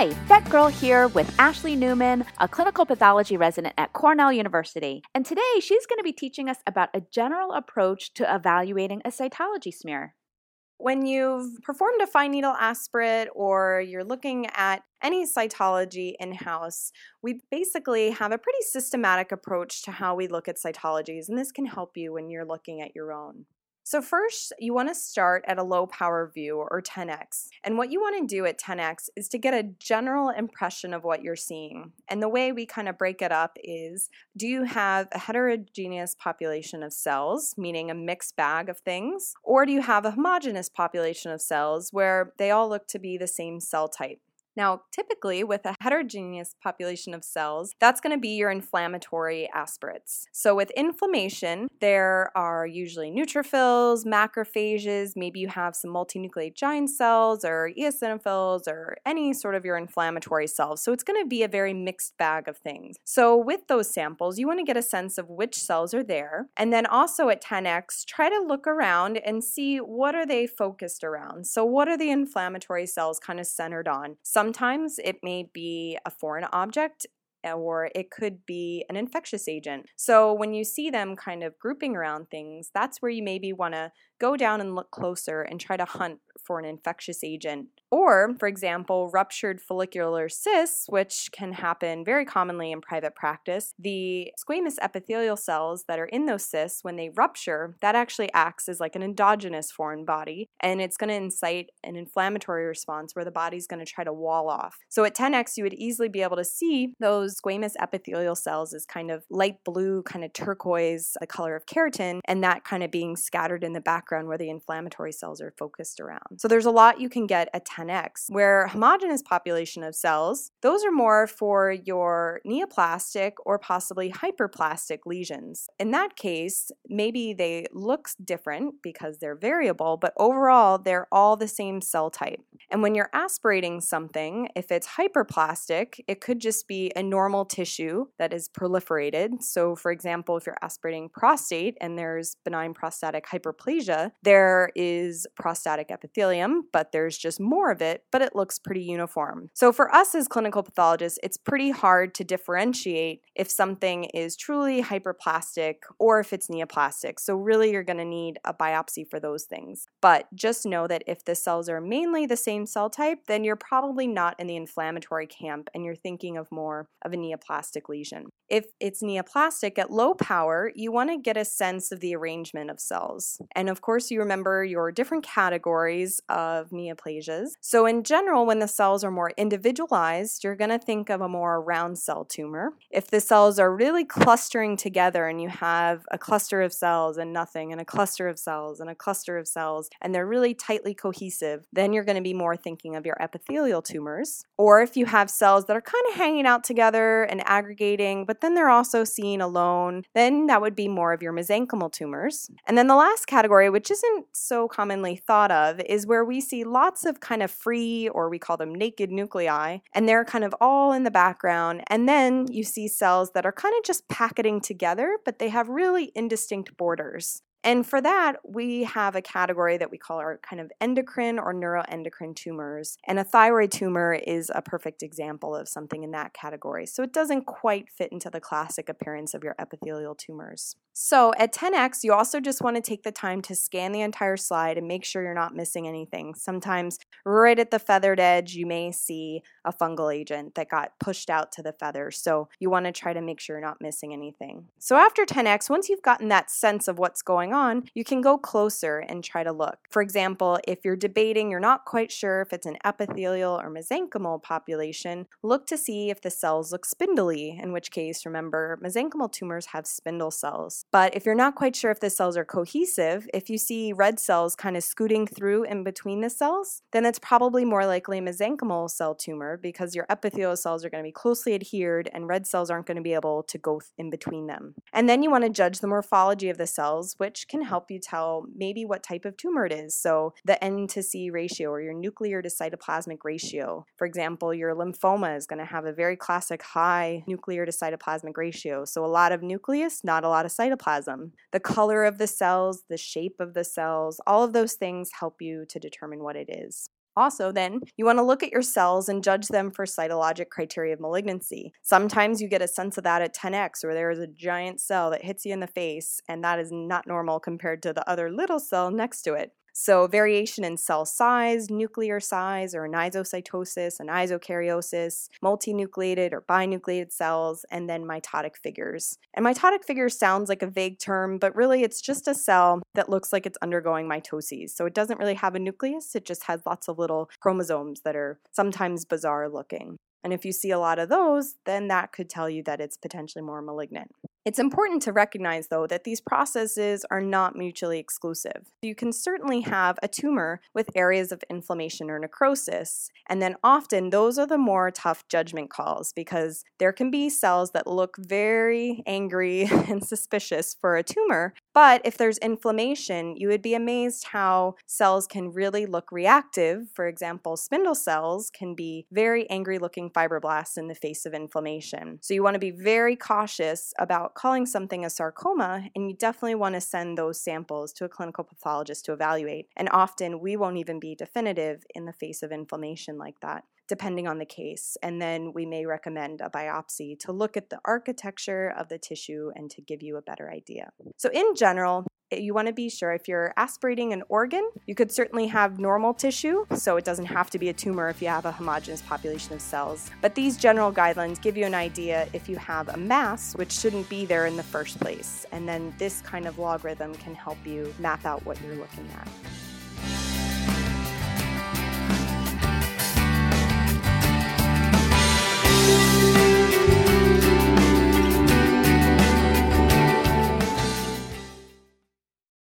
Hi, VetGirl here with Ashleigh Newman, a clinical pathology resident at Cornell University. And today she's going to be teaching us about a general approach to evaluating a cytology smear. When you've performed a fine needle aspirate or you're looking at any cytology in house, we basically have a pretty systematic approach to how we look at cytologies, and this can help you when you're looking at your own. So first, you want to start at a low power view or 10x. And what you want to do at 10x is to get a general impression of what you're seeing. And the way we kind of break it up is do you have a heterogeneous population of cells, meaning a mixed bag of things, or do you have a homogeneous population of cells where they all look to be the same cell type? Now, typically with a heterogeneous population of cells, that's going to be your inflammatory aspirates. So with inflammation, there are usually neutrophils, macrophages, maybe you have some multinucleate giant cells or eosinophils or any sort of your inflammatory cells. So it's going to be a very mixed bag of things. So with those samples, you want to get a sense of which cells are there. And then also at 10x, try to look around and see what are they focused around. So what are the inflammatory cells kind of centered on? Sometimes it may be a foreign object eh, or it could be an infectious agent. So when you see them kind of grouping around things, that's where you maybe want to go down and look closer and try to hunt for an infectious agent. Or, for example, ruptured follicular cysts, which can happen very commonly in private practice. The squamous epithelial cells that are in those cysts, when they rupture, that actually acts as like an endogenous foreign body, and it's going to incite an inflammatory response where the body's going to try to wall off. So at 10x, you would easily be able to see those squamous epithelial cells as kind of light blue, kind of turquoise, the color of keratin, and that kind of being scattered in the background where the inflammatory cells are focused around. So there's a lot you can get at 10 10x, where homogeneous population of cells, those are more for your neoplastic or possibly hyperplastic lesions. In that case, maybe they look different because they're variable, but overall they're all the same cell type. And when you're aspirating something, if it's hyperplastic, it could just be a normal tissue that is proliferated. So for example, if you're aspirating prostate and there's benign prostatic hyperplasia, there is prostatic epithelium, but there's just more of it, but it looks pretty uniform. So for us as clinical pathologists, it's pretty hard to differentiate if something is truly hyperplastic or if it's neoplastic. So really you're going to need a biopsy for those things. But just know that if the cells are mainly the same cell type, then you're probably not in the inflammatory camp and you're thinking of more of a neoplastic lesion. If it's neoplastic at low power, you want to get a sense of the arrangement of cells. And of course, you remember your different categories of neoplasias. So, in general, when the cells are more individualized, you're going to think of a more round cell tumor. If the cells are really clustering together and you have a cluster of cells and nothing, and a cluster of cells and a cluster of cells, and they're really tightly cohesive, then you're going to be more thinking of your epithelial tumors. Or if you have cells that are kind of hanging out together and aggregating, but then they're also seen alone, then that would be more of your mesenchymal tumors. And then the last category, which isn't so commonly thought of, is where we see lots of kind of free, or we call them naked nuclei, and they're kind of all in the background. And then you see cells that are kind of just packeting together, but they have really indistinct borders. And for that, we have a category that we call our kind of endocrine or neuroendocrine tumors. And a thyroid tumor is a perfect example of something in that category. So it doesn't quite fit into the classic appearance of your epithelial tumors. So at 10x, you also just want to take the time to scan the entire slide and make sure you're not missing anything. Sometimes, right at the feathered edge, you may see a fungal agent that got pushed out to the feather. So you want to try to make sure you're not missing anything. So after 10x, once you've gotten that sense of what's going going on, you can go closer and try to look. For example, if you're debating, you're not quite sure if it's an epithelial or mesenchymal population, look to see if the cells look spindly, in which case, remember, mesenchymal tumors have spindle cells. But if you're not quite sure if the cells are cohesive, if you see red cells kind of scooting through in between the cells, then it's probably more likely a mesenchymal cell tumor because your epithelial cells are going to be closely adhered and red cells aren't going to be able to go in between them. And then you want to judge the morphology of the cells, which which can help you tell maybe what type of tumor it is. So, the N to C ratio or your nuclear to cytoplasmic ratio. For example, your lymphoma is going to have a very classic high nuclear to cytoplasmic ratio. So, a lot of nucleus, not a lot of cytoplasm. The color of the cells, the shape of the cells, all of those things help you to determine what it is. Also, then, you want to look at your cells and judge them for cytologic criteria of malignancy. Sometimes you get a sense of that at 10x, where there is a giant cell that hits you in the face, and that is not normal compared to the other little cell next to it. So, variation in cell size, nuclear size, or anisocytosis, anisokaryosis, multinucleated or binucleated cells, and then mitotic figures. And mitotic figures sounds like a vague term, but really it's just a cell that looks like it's undergoing mitoses. So, it doesn't really have a nucleus, it just has lots of little chromosomes that are sometimes bizarre looking. And if you see a lot of those, then that could tell you that it's potentially more malignant. It's important to recognize, though, that these processes are not mutually exclusive. You can certainly have a tumor with areas of inflammation or necrosis, and then often those are the more tough judgment calls because there can be cells that look very angry and suspicious for a tumor, but if there's inflammation, you would be amazed how cells can really look reactive. For example, spindle cells can be very angry looking fibroblasts in the face of inflammation. So you want to be very cautious about calling something a sarcoma, and you definitely want to send those samples to a clinical pathologist to evaluate. And often we won't even be definitive in the face of inflammation like that depending on the case. And then we may recommend a biopsy to look at the architecture of the tissue and to give you a better idea. So, in general, you want to be sure if you're aspirating an organ, you could certainly have normal tissue, so it doesn't have to be a tumor if you have a homogeneous population of cells. But these general guidelines give you an idea if you have a mass, which shouldn't be there in the first place. And then this kind of logarithm can help you map out what you're looking at.